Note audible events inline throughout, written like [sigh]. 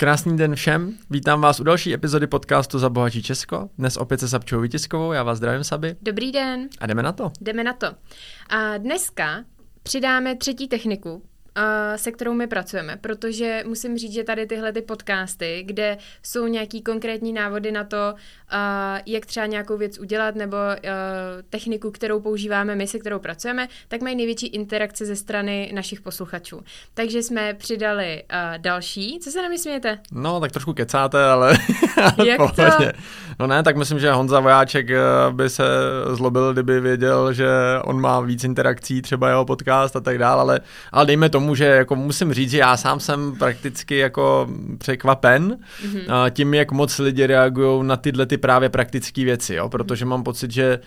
Krásný den všem, vítám vás u další epizody podcastu Za bohatí Česko. Dnes opět se Sabčou Vytiskovou, já vás zdravím Saby. Dobrý den. A jdeme na to. Jdeme na to. A dneska přidáme třetí techniku, se kterou my pracujeme, protože musím říct, že tady tyhle ty podcasty, kde jsou nějaký konkrétní návody na to, jak třeba nějakou věc udělat, nebo techniku, kterou používáme my, se kterou pracujeme, tak mají největší interakce ze strany našich posluchačů. Takže jsme přidali další. Co se na mě smějete? No, tak trošku kecáte, ale, [laughs] Jak to? No ne, tak myslím, že Honza Vojáček eh, by se zlobil, kdyby věděl, že on má víc interakcí, třeba jeho podcast a tak dále, ale, ale dejme tomu, že jako musím říct, že já sám jsem prakticky jako překvapen mm-hmm. tím, jak moc lidi reagují na tyhle ty právě praktické věci, jo? protože mám pocit, že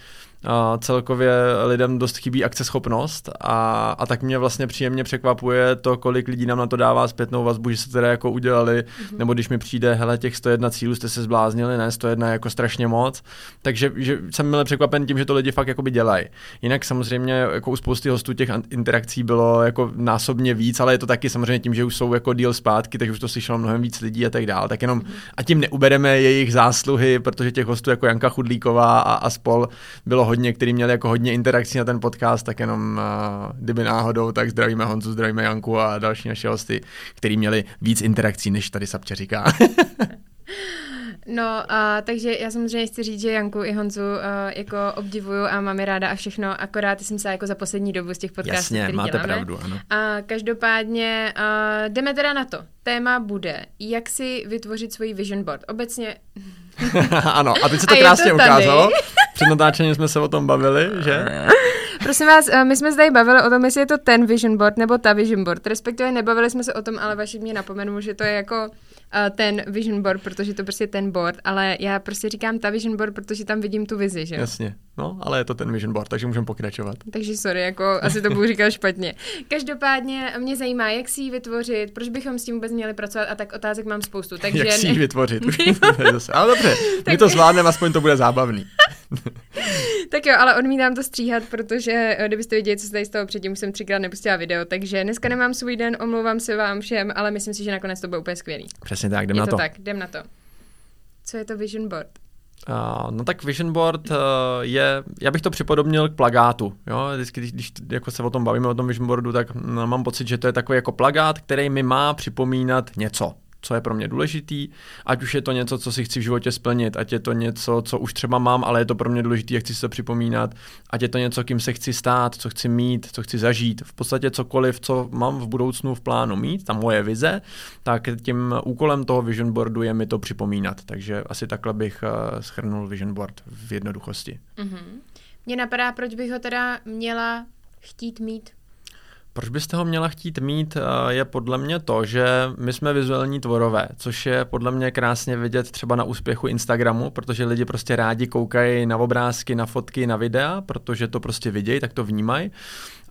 a celkově lidem dost chybí akceschopnost a, a tak mě vlastně příjemně překvapuje to, kolik lidí nám na to dává zpětnou vazbu, že se teda jako udělali, mm-hmm. nebo když mi přijde, hele, těch 101 cílů jste se zbláznili, ne, 101 je jako strašně moc, takže že jsem milé překvapen tím, že to lidi fakt jakoby dělají. Jinak samozřejmě jako u spousty hostů těch interakcí bylo jako násobně víc, ale je to taky samozřejmě tím, že už jsou jako díl zpátky, takže už to slyšelo mnohem víc lidí a tak dále. Tak jenom mm-hmm. a tím neubereme jejich zásluhy, protože těch hostů jako Janka Chudlíková a, a spol bylo hodně, který měli jako hodně interakcí na ten podcast, tak jenom uh, kdyby náhodou, tak zdravíme Honzu, zdravíme Janku a další naše hosty, který měli víc interakcí, než tady Sapče říká. [laughs] No, uh, takže já samozřejmě chci říct, že Janku i Honzu uh, jako obdivuju a mám je ráda a všechno, akorát jsem se jako za poslední dobu z těch podcastů, Jasně, který máte děláme. pravdu, ano. A každopádně uh, jdeme teda na to. Téma bude, jak si vytvořit svůj vision board. Obecně... [laughs] ano, a teď se to A krásně to ukázalo. Před natáčením jsme se o tom bavili, že? Prosím vás, uh, my jsme se tady bavili o tom, jestli je to ten vision board nebo ta vision board. Respektive nebavili jsme se o tom, ale vaši mě napomenul, že to je jako ten vision board, protože to prostě je ten board, ale já prostě říkám ta vision board, protože tam vidím tu vizi, že jo? Jasně, no, ale je to ten vision board, takže můžeme pokračovat. Takže sorry, jako asi to budu říkat špatně. Každopádně mě zajímá, jak si ji vytvořit, proč bychom s tím vůbec měli pracovat a tak otázek mám spoustu. [laughs] Takže Jak si ji vytvořit. [laughs] [laughs] Ale dobře, my to zvládneme, aspoň to bude zábavný. Tak jo, ale odmítám to stříhat, protože eh, kdybyste viděli, co se tady stalo předtím, už jsem třikrát nepustila video, takže dneska nemám svůj den, omlouvám se vám všem, ale myslím si, že nakonec to bude úplně skvělý. Přesně tak, jdeme je na to, to. tak, jdem na to. Co je to vision board? Uh, no tak Vision Board uh, je, já bych to připodobnil k plagátu. Jo? Vždycky, když, když jako se o tom bavíme, o tom Vision Boardu, tak no, mám pocit, že to je takový jako plagát, který mi má připomínat něco co je pro mě důležitý, ať už je to něco, co si chci v životě splnit, ať je to něco, co už třeba mám, ale je to pro mě důležité, jak chci se to připomínat, ať je to něco, kým se chci stát, co chci mít, co chci zažít, v podstatě cokoliv, co mám v budoucnu v plánu mít, ta moje vize, tak tím úkolem toho vision boardu je mi to připomínat. Takže asi takhle bych uh, schrnul vision board v jednoduchosti. Mm-hmm. Mně napadá, proč bych ho teda měla chtít mít. Proč byste ho měla chtít mít, eh, je podle mě to, že my jsme vizuální tvorové, což je podle mě krásně vidět třeba na úspěchu Instagramu, protože lidi prostě rádi koukají na obrázky, na fotky, na videa, protože to prostě vidějí, tak to vnímají.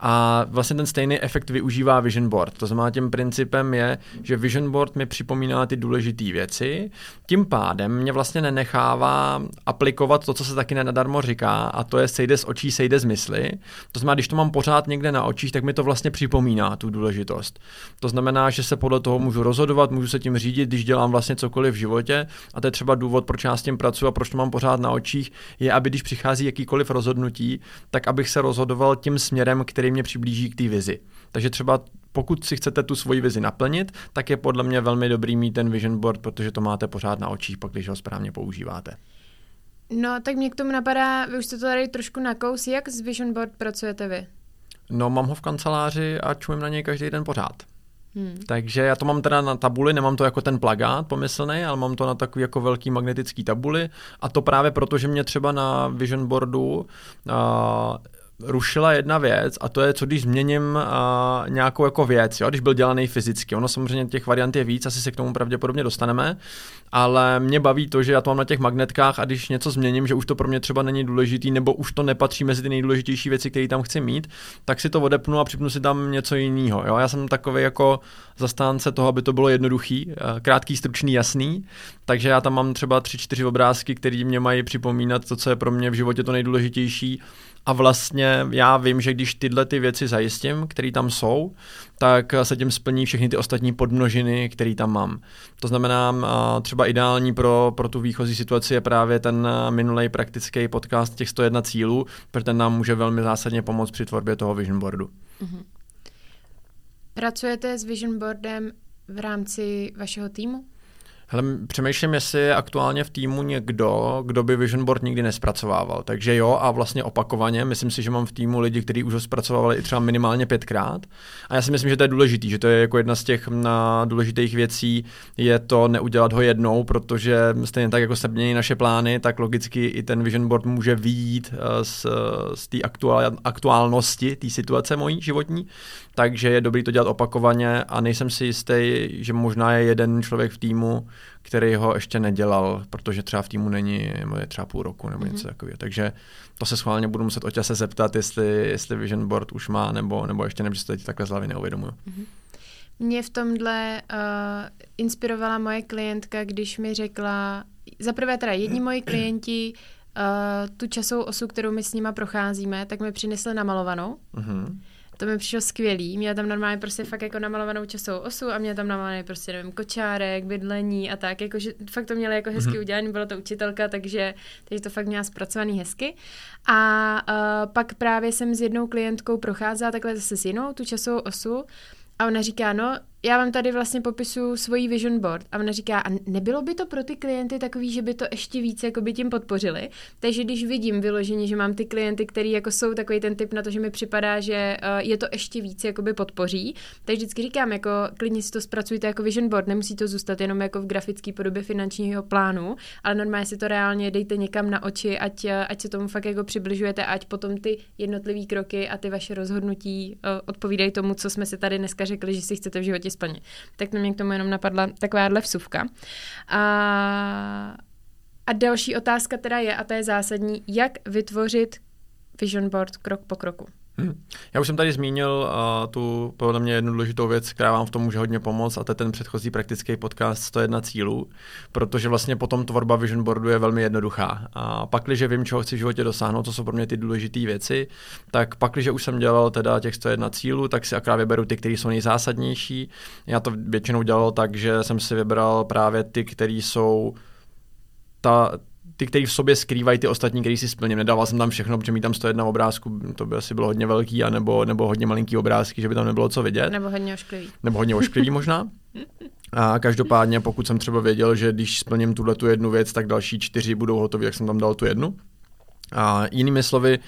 A vlastně ten stejný efekt využívá Vision Board. To znamená, tím principem je, že Vision Board mi připomíná ty důležité věci, tím pádem mě vlastně nenechává aplikovat to, co se taky nenadarmo říká, a to je sejde z očí, sejde z mysli. To znamená, když to mám pořád někde na očích, tak mi to vlastně připomíná tu důležitost. To znamená, že se podle toho můžu rozhodovat, můžu se tím řídit, když dělám vlastně cokoliv v životě. A to je třeba důvod, proč já s tím pracuji a proč to mám pořád na očích, je, aby když přichází jakýkoliv rozhodnutí, tak abych se rozhodoval tím směrem, který mě přiblíží k té vizi. Takže třeba pokud si chcete tu svoji vizi naplnit, tak je podle mě velmi dobrý mít ten vision board, protože to máte pořád na očích, pak když ho správně používáte. No, tak mě k tomu napadá, vy už jste to tady trošku nakous, jak s vision board pracujete vy? No, mám ho v kanceláři a čumím na něj každý den pořád. Hmm. Takže já to mám teda na tabuli, nemám to jako ten plagát pomyslný, ale mám to na takový jako velký magnetický tabuli a to právě proto, že mě třeba na vision boardu uh, rušila jedna věc a to je, co když změním uh, nějakou jako věc, jo, když byl dělaný fyzicky. Ono samozřejmě těch variant je víc, asi se k tomu pravděpodobně dostaneme, ale mě baví to, že já to mám na těch magnetkách a když něco změním, že už to pro mě třeba není důležitý nebo už to nepatří mezi ty nejdůležitější věci, které tam chci mít, tak si to odepnu a připnu si tam něco jiného. Jo? Já jsem takový jako zastánce toho, aby to bylo jednoduchý, krátký, stručný, jasný, takže já tam mám třeba tři, čtyři obrázky, které mě mají připomínat to, co je pro mě v životě to nejdůležitější A vlastně já vím, že když tyhle ty věci zajistím, které tam jsou, tak se tím splní všechny ty ostatní podmnožiny, které tam mám. To znamená, třeba ideální pro, pro tu výchozí situaci je právě ten minulý praktický podcast těch 101 cílů, protože ten nám může velmi zásadně pomoct při tvorbě toho vision boardu. Mm-hmm. Pracujete s vision boardem v rámci vašeho týmu? Hele, přemýšlím, jestli je aktuálně v týmu někdo, kdo by Vision Board nikdy nespracovával. Takže jo, a vlastně opakovaně. Myslím si, že mám v týmu lidi, kteří už ho zpracovali i třeba minimálně pětkrát. A já si myslím, že to je důležitý, že to je jako jedna z těch na důležitých věcí, je to neudělat ho jednou, protože stejně tak, jako se mění naše plány, tak logicky i ten Vision Board může výjít eh, z, z té aktuál, aktuálnosti té situace mojí životní. Takže je dobrý to dělat opakovaně a nejsem si jistý, že možná je jeden člověk v týmu, který ho ještě nedělal, protože třeba v týmu není, nebo je třeba půl roku nebo mm-hmm. něco takového. Takže to se schválně budu muset o se zeptat, jestli, jestli Vision Board už má, nebo, nebo ještě ne, protože to teď takhle z hlavy neuvědomuju. Mm-hmm. Mě v tomhle uh, inspirovala moje klientka, když mi řekla, za prvé teda jedni moji [clears throat] klienti uh, tu časovou osu, kterou my s nima procházíme, tak mi přinesli namalovanou. Mm-hmm to mi přišlo skvělý. Měla tam normálně prostě fakt jako namalovanou časovou osu a měla tam namalovaný prostě, nevím, kočárek, bydlení a tak. Jakože fakt to měla jako hezky mm-hmm. udělané, byla to učitelka, takže, takže to fakt měla zpracovaný hezky. A uh, pak právě jsem s jednou klientkou procházela takhle zase s jinou tu časovou osu a ona říká, no, já vám tady vlastně popisu svoji vision board a ona říká, a nebylo by to pro ty klienty takový, že by to ještě více jako by tím podpořili? Takže když vidím vyloženě, že mám ty klienty, který jako jsou takový ten typ na to, že mi připadá, že uh, je to ještě více jako by podpoří, tak vždycky říkám, jako klidně si to zpracujte jako vision board, nemusí to zůstat jenom jako v grafické podobě finančního plánu, ale normálně si to reálně dejte někam na oči, ať, eh, ať se tomu fakt jako přibližujete, ať potom ty jednotlivé kroky a ty vaše rozhodnutí uh, odpovídají tomu, co jsme si tady dneska řekli, že si chcete v životě splnit. Tak mě k tomu jenom napadla takováhle vsuvka. A, a další otázka teda je, a to je zásadní, jak vytvořit vision board krok po kroku. Hmm. Já už jsem tady zmínil uh, tu podle mě jednu důležitou věc, která vám v tom může hodně pomoct, a to je ten předchozí praktický podcast 101 cílů, protože vlastně potom tvorba vision boardu je velmi jednoduchá. A pak, když vím, čeho chci v životě dosáhnout, to jsou pro mě ty důležité věci, tak pak, když už jsem dělal teda těch 101 cílů, tak si akorát vyberu ty, které jsou nejzásadnější. Já to většinou dělal tak, že jsem si vybral právě ty, které jsou ta, ty, který v sobě skrývají ty ostatní, který si splním. Nedával jsem tam všechno, protože mi tam 101 obrázku, to by asi bylo hodně velký, a nebo, nebo hodně malinký obrázky, že by tam nebylo co vidět. Nebo hodně ošklivý. Nebo hodně ošklivý možná. A každopádně, pokud jsem třeba věděl, že když splním tuhle tu jednu věc, tak další čtyři budou hotové, jak jsem tam dal tu jednu. A jinými slovy,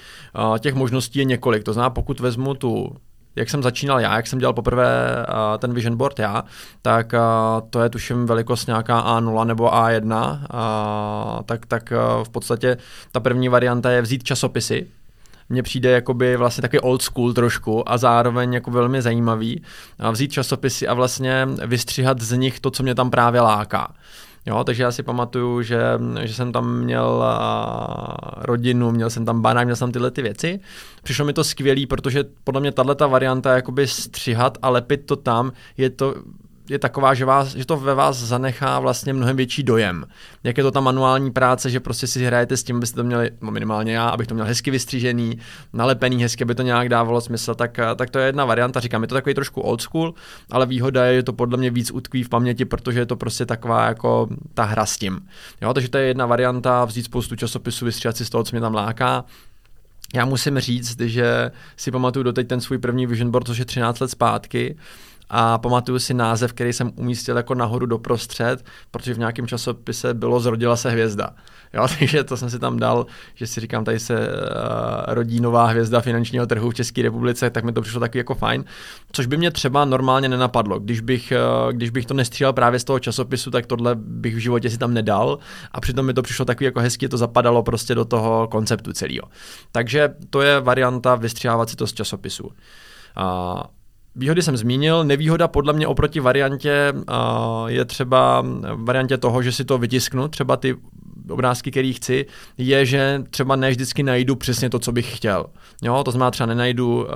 těch možností je několik. To znamená, pokud vezmu tu jak jsem začínal já, jak jsem dělal poprvé uh, ten vision board já, tak uh, to je tuším velikost nějaká A0 nebo A1, uh, tak, tak uh, v podstatě ta první varianta je vzít časopisy, mně přijde jakoby vlastně taky old school trošku a zároveň jako velmi zajímavý vzít časopisy a vlastně vystřihat z nich to, co mě tam právě láká. Jo, takže já si pamatuju, že, že jsem tam měl rodinu, měl jsem tam banák, měl jsem tyhle ty věci. Přišlo mi to skvělý, protože podle mě tahle ta varianta jakoby střihat a lepit to tam, je to je taková, že, vás, že to ve vás zanechá vlastně mnohem větší dojem. Jak je to ta manuální práce, že prostě si hrajete s tím, abyste to měli, no minimálně já, abych to měl hezky vystřížený, nalepený hezky, aby to nějak dávalo smysl, tak, tak to je jedna varianta. Říkám, je to takový trošku old school, ale výhoda je, že to podle mě víc utkví v paměti, protože je to prostě taková jako ta hra s tím. Jo, takže to je jedna varianta, vzít spoustu časopisů, vystříhat si z toho, co mě tam láká, já musím říct, že si pamatuju doteď ten svůj první vision board, což je 13 let zpátky, a pamatuju si název, který jsem umístil jako nahoru doprostřed, protože v nějakém časopise bylo Zrodila se hvězda. Jo, [laughs] takže to jsem si tam dal, že si říkám, tady se uh, rodí nová hvězda finančního trhu v České republice, tak mi to přišlo taky jako fajn. Což by mě třeba normálně nenapadlo. Když bych, uh, když bych to nestříhal právě z toho časopisu, tak tohle bych v životě si tam nedal. A přitom mi to přišlo takový jako hezky, to zapadalo prostě do toho konceptu celého. Takže to je varianta vystřihávat si to z časopisu. Uh, Výhody jsem zmínil, nevýhoda podle mě oproti variantě uh, je třeba variantě toho, že si to vytisknu, třeba ty obrázky, který chci, je, že třeba ne vždycky najdu přesně to, co bych chtěl. Jo, to znamená třeba nenajdu uh,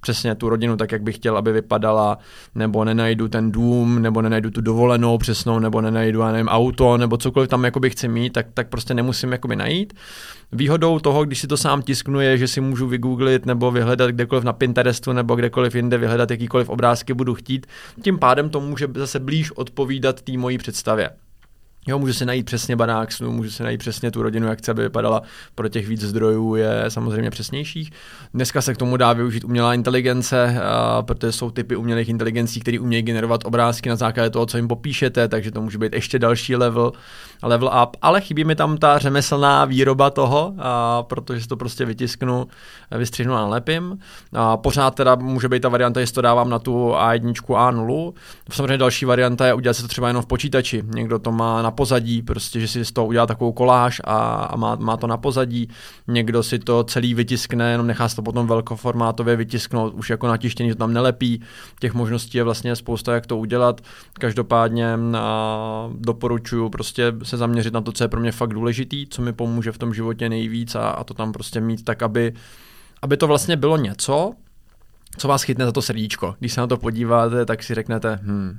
přesně tu rodinu tak, jak bych chtěl, aby vypadala, nebo nenajdu ten dům, nebo nenajdu tu dovolenou přesnou, nebo nenajdu, já nevím, auto, nebo cokoliv tam jakoby chci mít, tak, tak prostě nemusím jakoby najít. Výhodou toho, když si to sám tisknu, je, že si můžu vygooglit nebo vyhledat kdekoliv na Pinterestu nebo kdekoliv jinde, vyhledat jakýkoliv obrázky budu chtít. Tím pádem to může zase blíž odpovídat té mojí představě. Jo, můžu si najít přesně barák snu, můžu si najít přesně tu rodinu, jak chce, aby vypadala. Pro těch víc zdrojů je samozřejmě přesnějších. Dneska se k tomu dá využít umělá inteligence, protože jsou typy umělých inteligencí, které umějí generovat obrázky na základě toho, co jim popíšete, takže to může být ještě další level, level up. Ale chybí mi tam ta řemeslná výroba toho, a protože to prostě vytisknu, vystřihnu a nalepím. A pořád teda může být ta varianta, jestli to dávám na tu A1, A0. Samozřejmě další varianta je udělat si to třeba jenom v počítači. Někdo to má na pozadí, prostě, že si z toho udělá takovou koláž a, a má, má, to na pozadí. Někdo si to celý vytiskne, jenom nechá se to potom velkoformátově vytisknout, už jako natištěný, to tam nelepí. Těch možností je vlastně spousta, jak to udělat. Každopádně a, doporučuji prostě se zaměřit na to, co je pro mě fakt důležitý, co mi pomůže v tom životě nejvíc a, a to tam prostě mít tak, aby, aby to vlastně bylo něco, co vás chytne za to srdíčko. Když se na to podíváte, tak si řeknete, hm,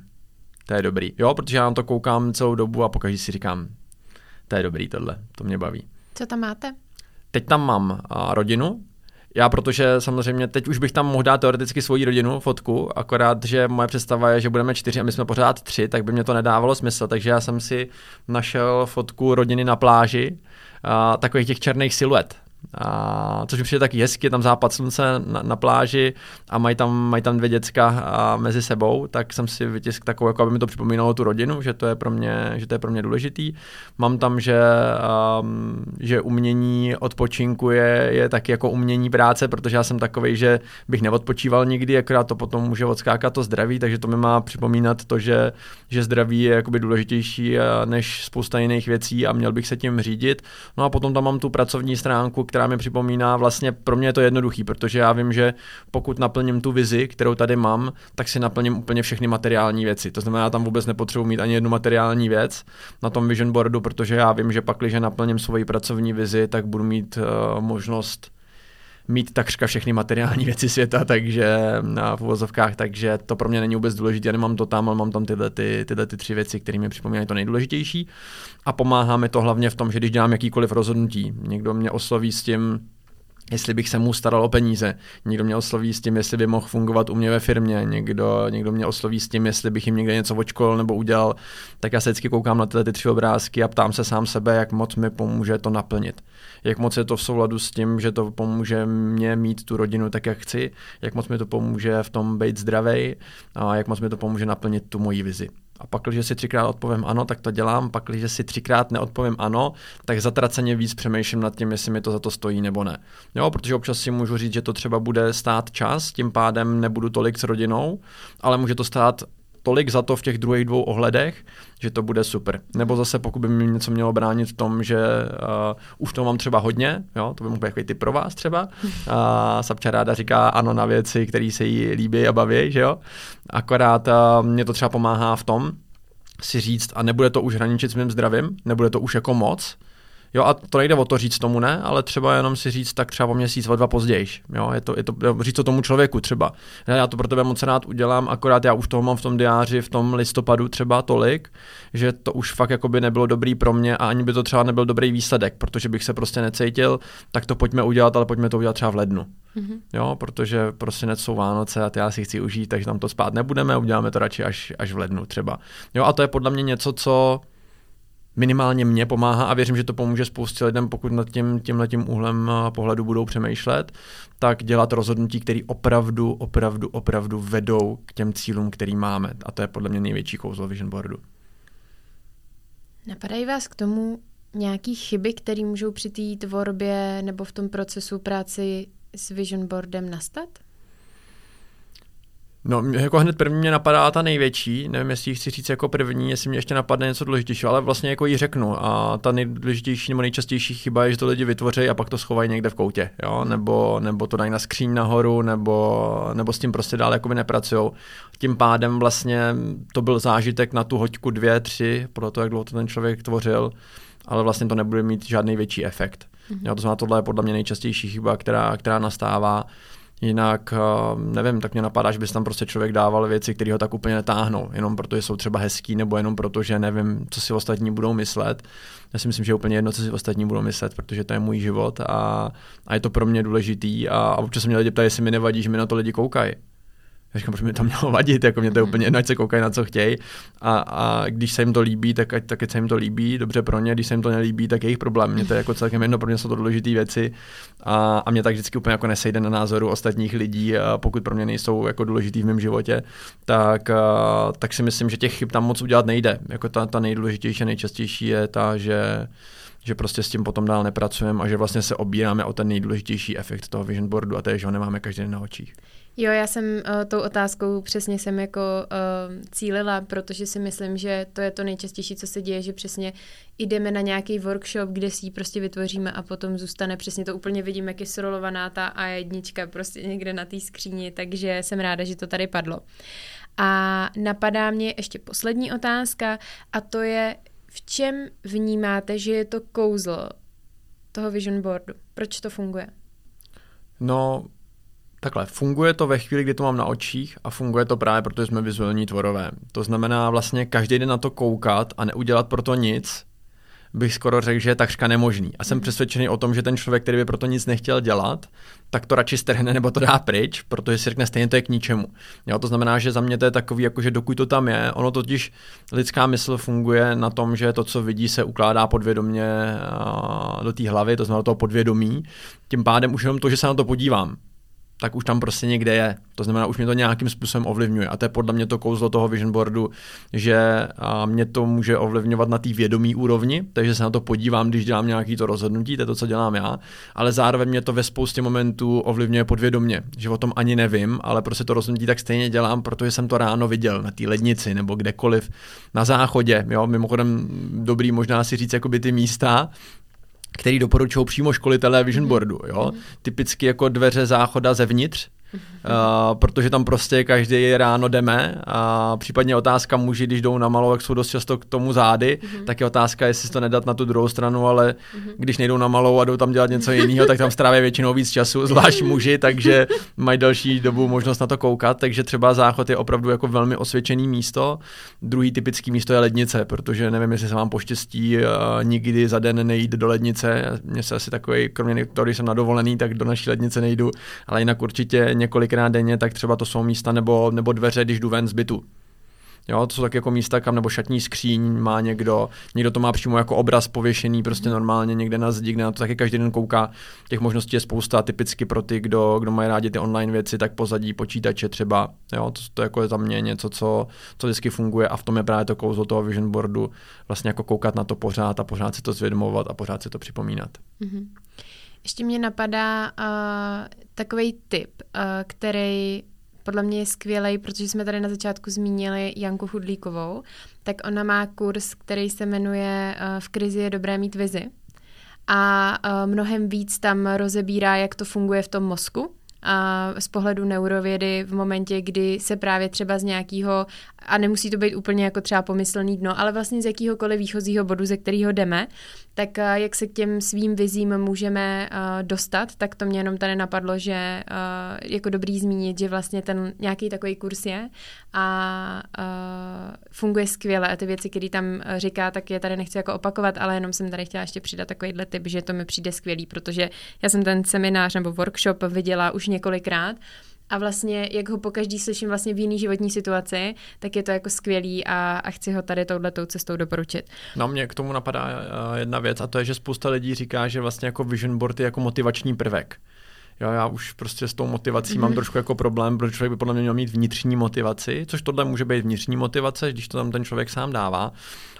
to je dobrý. Jo, protože já na to koukám celou dobu a pokaždé si říkám, to je dobrý tohle, to mě baví. Co tam máte? Teď tam mám a, rodinu, já, protože samozřejmě teď už bych tam mohl dát teoreticky svoji rodinu, fotku, akorát, že moje představa je, že budeme čtyři a my jsme pořád tři, tak by mě to nedávalo smysl, takže já jsem si našel fotku rodiny na pláži, a, takových těch černých siluet. A, což mi přijde taky hezky, je tam západ slunce na, na pláži a mají tam, mají tam dvě děcka a, mezi sebou, tak jsem si vytisk takovou, jako aby mi to připomínalo tu rodinu, že to je pro mě, že to je pro mě důležitý. Mám tam, že, um, že umění odpočinku je, je taky jako umění práce, protože já jsem takový, že bych neodpočíval nikdy, akorát to potom může odskákat to zdraví, takže to mi má připomínat to, že, že zdraví je jakoby důležitější než spousta jiných věcí a měl bych se tím řídit. No a potom tam mám tu pracovní stránku, která mi připomíná, vlastně pro mě je to jednoduchý, protože já vím, že pokud naplním tu vizi, kterou tady mám, tak si naplním úplně všechny materiální věci. To znamená, já tam vůbec nepotřebuji mít ani jednu materiální věc na tom vision boardu, protože já vím, že pak, když naplním svoji pracovní vizi, tak budu mít uh, možnost mít takřka všechny materiální [laughs] věci světa, takže na uvozovkách, takže to pro mě není vůbec důležité. Já nemám to tam, ale mám tam tyhle, ty, tyhle ty tři věci, které mi připomínají to nejdůležitější. A pomáhá mi to hlavně v tom, že když dělám jakýkoliv rozhodnutí, někdo mě osloví s tím, jestli bych se mu staral o peníze. Někdo mě osloví s tím, jestli by mohl fungovat u mě ve firmě, někdo, někdo mě osloví s tím, jestli bych jim někde něco očkol nebo udělal, tak já se vždycky koukám na tyhle ty tři obrázky a ptám se sám sebe, jak moc mi pomůže to naplnit. Jak moc je to v souladu s tím, že to pomůže mě mít tu rodinu tak, jak chci, jak moc mi to pomůže v tom být zdravý a jak moc mi to pomůže naplnit tu moji vizi. A pak, když si třikrát odpovím ano, tak to dělám. Pak, když si třikrát neodpovím ano, tak zatraceně víc přemýšlím nad tím, jestli mi to za to stojí nebo ne. Jo, protože občas si můžu říct, že to třeba bude stát čas, tím pádem nebudu tolik s rodinou, ale může to stát tolik za to v těch druhých dvou ohledech, že to bude super. Nebo zase pokud by mi něco mělo bránit v tom, že uh, už to mám třeba hodně, jo, to by mohl být typ pro vás třeba. Uh, Sapča ráda říká ano na věci, které se jí líbí a baví, že jo. Akorát uh, mě to třeba pomáhá v tom, si říct, a nebude to už hraničit s mým zdravím, nebude to už jako moc, Jo, a to nejde o to říct tomu ne, ale třeba jenom si říct tak třeba po měsíc, o dva později. Jo, je to, je to říct to tomu člověku třeba. Já to pro tebe moc rád udělám, akorát já už toho mám v tom diáři v tom listopadu třeba tolik, že to už fakt jako by nebylo dobrý pro mě a ani by to třeba nebyl dobrý výsledek, protože bych se prostě necítil, tak to pojďme udělat, ale pojďme to udělat třeba v lednu. Mm-hmm. Jo, protože prostě jsou Vánoce a ty já si chci užít, takže tam to spát nebudeme, uděláme to radši až, až v lednu třeba. Jo, a to je podle mě něco, co minimálně mě pomáhá a věřím, že to pomůže spoustě lidem, pokud nad tím, tímhletím úhlem pohledu budou přemýšlet, tak dělat rozhodnutí, které opravdu, opravdu, opravdu vedou k těm cílům, který máme. A to je podle mě největší kouzlo Vision Boardu. Napadají vás k tomu nějaké chyby, které můžou při té tvorbě nebo v tom procesu práci s Vision Boardem nastat? No, jako hned první mě napadá ta největší, nevím, jestli ji chci říct jako první, jestli mě ještě napadne něco důležitějšího, ale vlastně jako ji řeknu. A ta nejdůležitější nebo nejčastější chyba je, že to lidi vytvoří a pak to schovají někde v koutě, jo? Nebo, nebo to dají na skříň nahoru, nebo, nebo s tím prostě dál jakoby nepracují. Tím pádem vlastně to byl zážitek na tu hoďku dvě, tři, podle toho, jak dlouho to ten člověk tvořil ale vlastně to nebude mít žádný větší efekt. Mm-hmm. Jo, to znamená, tohle je podle mě nejčastější chyba, která, která nastává. Jinak, eh, nevím, tak mě napadá, že bys tam prostě člověk dával věci, které ho tak úplně netáhnou, jenom protože jsou třeba hezký, nebo jenom proto, že nevím, co si ostatní budou myslet. Já si myslím, že je úplně jedno, co si ostatní budou myslet, protože to je můj život a, a je to pro mě důležitý. A, a občas se mě lidi ptají, jestli mi nevadí, že mi na to lidi koukají. Já říkám, proč mi to mělo vadit, jako mě to je mhm. úplně jedno, ať se koukají na co chtějí. A, a, když se jim to líbí, tak ať, tak ať se jim to líbí, dobře pro ně, když se jim to nelíbí, tak je jejich problém. Mě to je jako celkem jedno, pro mě jsou to důležité věci a, a mě tak vždycky úplně jako nesejde na názoru ostatních lidí, a pokud pro mě nejsou jako důležitý v mém životě, tak, a, tak si myslím, že těch chyb tam moc udělat nejde. Jako ta, ta nejdůležitější a nejčastější je ta, že že prostě s tím potom dál nepracujeme a že vlastně se obíráme o ten nejdůležitější efekt toho vision boardu a to je, že ho nemáme každý den na očích. Jo, já jsem uh, tou otázkou přesně jsem jako uh, cílila, protože si myslím, že to je to nejčastější, co se děje, že přesně jdeme na nějaký workshop, kde si ji prostě vytvoříme a potom zůstane přesně to úplně vidím, jak je srolovaná ta A1 prostě někde na té skříni, takže jsem ráda, že to tady padlo. A napadá mě ještě poslední otázka a to je, v čem vnímáte, že je to kouzlo toho vision boardu? Proč to funguje? No, Takhle, funguje to ve chvíli, kdy to mám na očích a funguje to právě, protože jsme vizuální tvorové. To znamená vlastně každý den na to koukat a neudělat pro to nic, bych skoro řekl, že je takřka nemožný. A jsem mhm. přesvědčený o tom, že ten člověk, který by proto nic nechtěl dělat, tak to radši strhne nebo to dá pryč, protože si řekne stejně to je k ničemu. Jo, to znamená, že za mě to je takový, jako že dokud to tam je, ono totiž lidská mysl funguje na tom, že to, co vidí, se ukládá podvědomě do té hlavy, to znamená do toho podvědomí. Tím pádem už jenom to, že se na to podívám, tak už tam prostě někde je. To znamená, už mě to nějakým způsobem ovlivňuje. A to je podle mě to kouzlo toho vision boardu, že mě to může ovlivňovat na té vědomí úrovni, takže se na to podívám, když dělám nějaký to rozhodnutí, to je to, co dělám já, ale zároveň mě to ve spoustě momentů ovlivňuje podvědomě, že o tom ani nevím, ale prostě to rozhodnutí tak stejně dělám, protože jsem to ráno viděl na té lednici nebo kdekoliv na záchodě. Jo? Mimochodem dobrý možná si říct jakoby ty místa, který doporučují přímo školitelé Vision. Boardu. Jo? Mm-hmm. Typicky jako dveře záchoda zevnitř, Uh, protože tam prostě každý ráno jdeme a případně otázka muži, když jdou na malou, jak jsou dost často k tomu zády, mm-hmm. tak je otázka, jestli to nedat na tu druhou stranu, ale mm-hmm. když nejdou na malou a jdou tam dělat něco jiného, tak tam stráví většinou víc času, zvlášť muži, takže mají další dobu možnost na to koukat, takže třeba záchod je opravdu jako velmi osvědčený místo. Druhý typický místo je lednice, protože nevím, jestli se vám poštěstí uh, nikdy za den nejít do lednice. Mně se asi takový, kromě toho, když jsem na dovolený, tak do naší lednice nejdu, ale jinak určitě několikrát denně, tak třeba to jsou místa nebo, nebo dveře, když jdu ven z bytu. Jo, to jsou tak jako místa, kam nebo šatní skříň má někdo, někdo to má přímo jako obraz pověšený prostě normálně někde na zdi, kde na to taky každý den kouká. Těch možností je spousta, typicky pro ty, kdo, kdo mají rádi ty online věci, tak pozadí počítače třeba. Jo, to, to jako je za mě něco, co, co vždycky funguje a v tom je právě to kouzlo toho vision boardu, vlastně jako koukat na to pořád a pořád si to zvědomovat a pořád si to připomínat. Mm-hmm. Ještě mě napadá uh, takový tip, uh, který podle mě je skvělý, protože jsme tady na začátku zmínili Janku Hudlíkovou, tak ona má kurz, který se jmenuje uh, V krizi je dobré mít vizi. A uh, mnohem víc tam rozebírá, jak to funguje v tom mozku, a z pohledu neurovědy v momentě, kdy se právě třeba z nějakého, a nemusí to být úplně jako třeba pomyslný dno, ale vlastně z jakýhokoliv výchozího bodu, ze kterého jdeme, tak eh, jak se k těm svým vizím můžeme uh, dostat, tak to mě jenom tady napadlo, že uh, jako dobrý zmínit, že vlastně ten nějaký takový kurz je a funguje skvěle. A ty věci, které tam říká, tak je tady nechci jako opakovat, ale jenom jsem tady chtěla ještě přidat takovýhle tip, že to mi přijde skvělý, protože já jsem ten seminář nebo workshop viděla už několikrát a vlastně, jak ho po každý slyším vlastně v jiný životní situaci, tak je to jako skvělý a, a chci ho tady touhletou cestou doporučit. No mě k tomu napadá eh, jedna věc a to je, že spousta lidí říká, že vlastně jako vision board je jako motivační prvek. Jo, já už prostě s tou motivací mm-hmm. mám trošku jako problém, protože člověk by podle mě měl mít vnitřní motivaci, což tohle může být vnitřní motivace, když to tam ten člověk sám dává,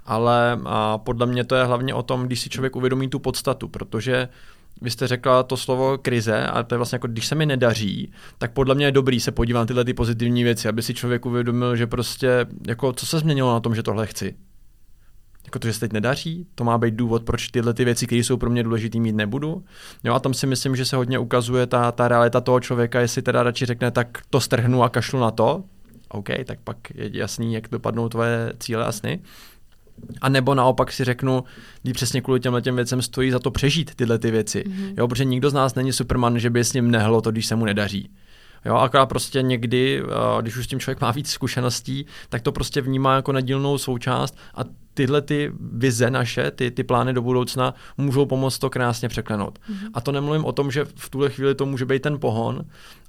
ale a podle mě to je hlavně o tom, když si člověk uvědomí tu podstatu, protože vy jste řekla to slovo krize a to je vlastně jako, když se mi nedaří, tak podle mě je dobrý se podívat na tyhle ty pozitivní věci, aby si člověk uvědomil, že prostě, jako co se změnilo na tom, že tohle chci. Jako to, že se teď nedaří, to má být důvod, proč tyhle ty věci, které jsou pro mě důležité, mít nebudu. Jo, a tam si myslím, že se hodně ukazuje ta, ta realita toho člověka, jestli teda radši řekne, tak to strhnu a kašlu na to, OK, tak pak je jasný, jak dopadnou tvoje cíle a sny. A nebo naopak si řeknu, kdy přesně kvůli těmhle těm věcem stojí za to přežít tyhle ty věci. Mm-hmm. Jo, protože nikdo z nás není Superman, že by s ním nehlo to, když se mu nedaří. Jo, akorát prostě někdy, eh, když už s tím člověk má víc zkušeností, tak to prostě vnímá jako nedílnou součást a tyhle ty vize naše, ty, ty plány do budoucna můžou pomoct to krásně překlenout. Mm-hmm. A to nemluvím o tom, že v tuhle chvíli to může být ten pohon,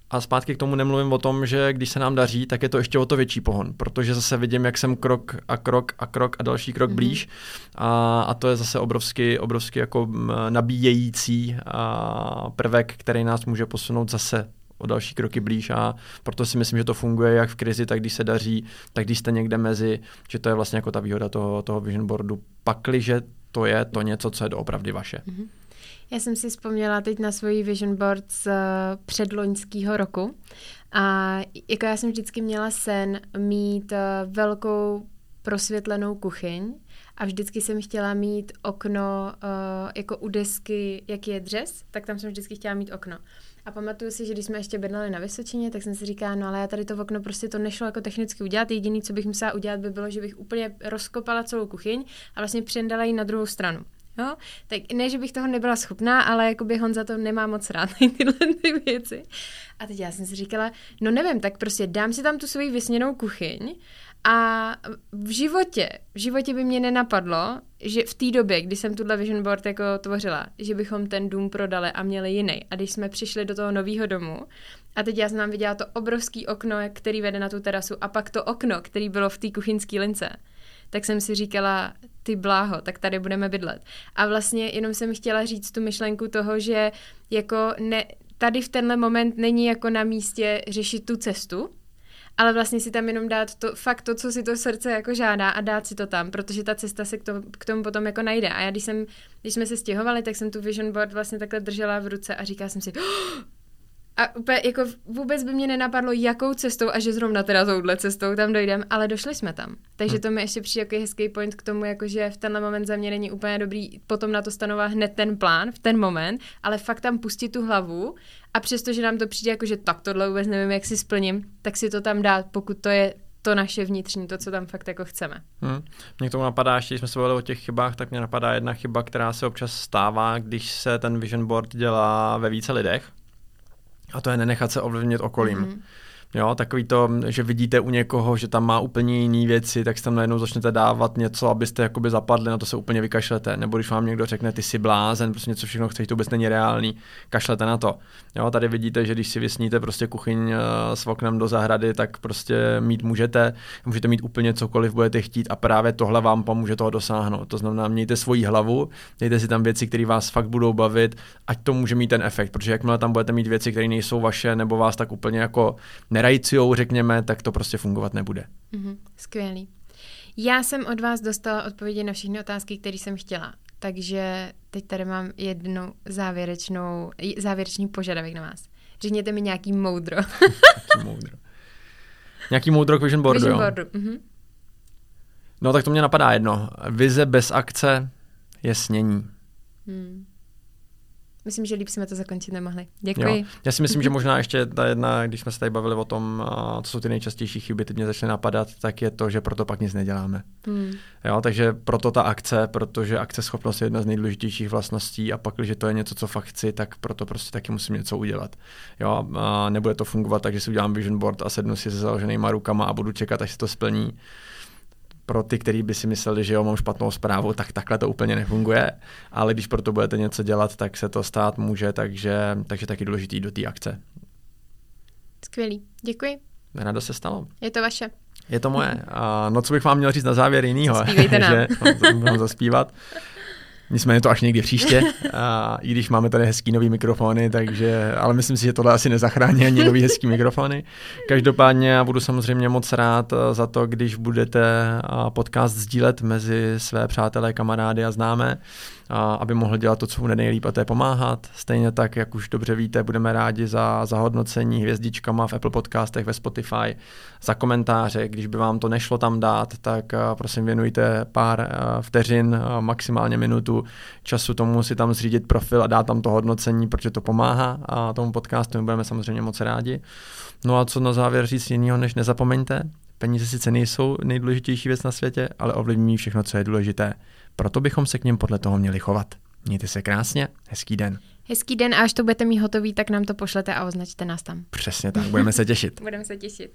a zpátky k tomu nemluvím o tom, že když se nám daří, tak je to ještě o to větší pohon, protože zase vidím, jak jsem krok a krok a krok a další krok mm-hmm. blíž a, a to je zase obrovský, obrovský jako nabíjející a prvek, který nás může posunout zase o další kroky blíž a proto si myslím, že to funguje jak v krizi, tak když se daří, tak když jste někde mezi, že to je vlastně jako ta výhoda toho, toho vision boardu, pakliže to je to něco, co je doopravdy vaše. Mm-hmm. Já jsem si vzpomněla teď na svůj vision board z eh, předloňského roku a jako já jsem vždycky měla sen mít eh, velkou prosvětlenou kuchyň a vždycky jsem chtěla mít okno uh, jako u desky, jak je dřez, tak tam jsem vždycky chtěla mít okno. A pamatuju si, že když jsme ještě bydleli na Vysočině, tak jsem si říkala, no ale já tady to okno prostě to nešlo jako technicky udělat. Jediné, co bych musela udělat, by bylo, že bych úplně rozkopala celou kuchyň a vlastně přendala ji na druhou stranu. Jo? Tak ne, že bych toho nebyla schopná, ale jakoby Honza to nemá moc rád [laughs] tyhle ty věci. A teď já jsem si říkala, no nevím, tak prostě dám si tam tu svoji vysněnou kuchyň a v životě, v životě by mě nenapadlo, že v té době, kdy jsem tuhle vision board jako tvořila, že bychom ten dům prodali a měli jiný. A když jsme přišli do toho nového domu, a teď já jsem nám viděla to obrovský okno, který vede na tu terasu, a pak to okno, který bylo v té kuchyňské lince, tak jsem si říkala, ty bláho, tak tady budeme bydlet. A vlastně jenom jsem chtěla říct tu myšlenku toho, že jako ne, tady v tenhle moment není jako na místě řešit tu cestu, ale vlastně si tam jenom dát to, fakt to, co si to srdce jako žádá a dát si to tam, protože ta cesta se k tomu, k tomu potom jako najde. A já když jsem, když jsme se stěhovali, tak jsem tu vision board vlastně takhle držela v ruce a říkala jsem si, oh, a úplně jako vůbec by mě nenapadlo, jakou cestou a že zrovna teda touhle cestou tam dojdem, ale došli jsme tam. Takže hm. to mi ještě přijde jako hezký point k tomu, jako že v tenhle moment za mě není úplně dobrý potom na to stanovat hned ten plán v ten moment, ale fakt tam pustit tu hlavu a přesto, že nám to přijde jako, že tak tohle vůbec nevím, jak si splním, tak si to tam dát, pokud to je to naše vnitřní, to, co tam fakt jako chceme. Hmm. Mě k tomu napadá, ještě když jsme se bavili o těch chybách, tak mě napadá jedna chyba, která se občas stává, když se ten vision board dělá ve více lidech a to je nenechat se ovlivnit okolím. Mm-hmm. Jo, takový to, že vidíte u někoho, že tam má úplně jiné věci, tak tam najednou začnete dávat něco, abyste jakoby zapadli, na to se úplně vykašlete. Nebo když vám někdo řekne, ty jsi blázen, prostě něco všechno chceš, to vůbec není reálný, kašlete na to. Jo, tady vidíte, že když si vysníte prostě kuchyň eh, s oknem do zahrady, tak prostě mít můžete, můžete mít úplně cokoliv budete chtít a právě tohle vám pomůže toho dosáhnout. To znamená, mějte svoji hlavu, dejte si tam věci, které vás fakt budou bavit, ať to může mít ten efekt, protože jakmile tam budete mít věci, které nejsou vaše nebo vás tak úplně jako nerajciou, řekněme, tak to prostě fungovat nebude. Mm-hmm, skvělý. Já jsem od vás dostala odpovědi na všechny otázky, které jsem chtěla. Takže teď tady mám jednu závěrečnou, závěrečný požadavek na vás. Řekněte mi nějaký moudro. [laughs] nějaký moudro. Nějaký moudro k vision boardu, vision boardu. Mm-hmm. No tak to mě napadá jedno. Vize bez akce je snění. Hmm. Myslím, že líp jsme to zakončit nemohli. Děkuji. Jo. Já si myslím, že možná ještě ta jedna, když jsme se tady bavili o tom, co jsou ty nejčastější chyby, teď mě začne napadat, tak je to, že proto pak nic neděláme. Hmm. Jo, takže proto ta akce, protože akce schopnost je jedna z nejdůležitějších vlastností a pak, když to je něco, co fakt chci, tak proto prostě taky musím něco udělat. Jo, a nebude to fungovat tak, že si udělám vision board a sednu si se založenýma rukama a budu čekat, až se to splní pro ty, kteří by si mysleli, že jo, mám špatnou zprávu, tak takhle to úplně nefunguje, ale když proto budete něco dělat, tak se to stát může, takže, takže taky důležitý do té akce. Skvělý, děkuji. Ráda se stalo. Je to vaše. Je to moje. A no, co bych vám měl říct na závěr [laughs] jinýho? Zaspívejte [laughs] nám. že, no, zaspívat. Nicméně to až někdy příště, a i když máme tady hezký nový mikrofony, takže, ale myslím si, že tohle asi nezachrání ani nový hezký mikrofony. Každopádně já budu samozřejmě moc rád eh, za to, když budete eh, podcast sdílet mezi své přátelé, kamarády a známé a aby mohl dělat to, co mu nejlíp, a to je pomáhat. Stejně tak, jak už dobře víte, budeme rádi za, za hodnocení hvězdičkama v Apple podcastech, ve Spotify, za komentáře. Když by vám to nešlo tam dát, tak uh, prosím věnujte pár uh, vteřin, uh, maximálně minutu času tomu si tam zřídit profil a dát tam to hodnocení, protože to pomáhá a tomu podcastu my budeme samozřejmě moc rádi. No a co na závěr říct jiného, než nezapomeňte, Peníze sice nejsou nejdůležitější věc na světě, ale ovlivňují všechno, co je důležité. Proto bychom se k něm podle toho měli chovat. Mějte se krásně, hezký den. Hezký den a až to budete mít hotový, tak nám to pošlete a označte nás tam. Přesně tak, budeme se těšit. [laughs] budeme se těšit.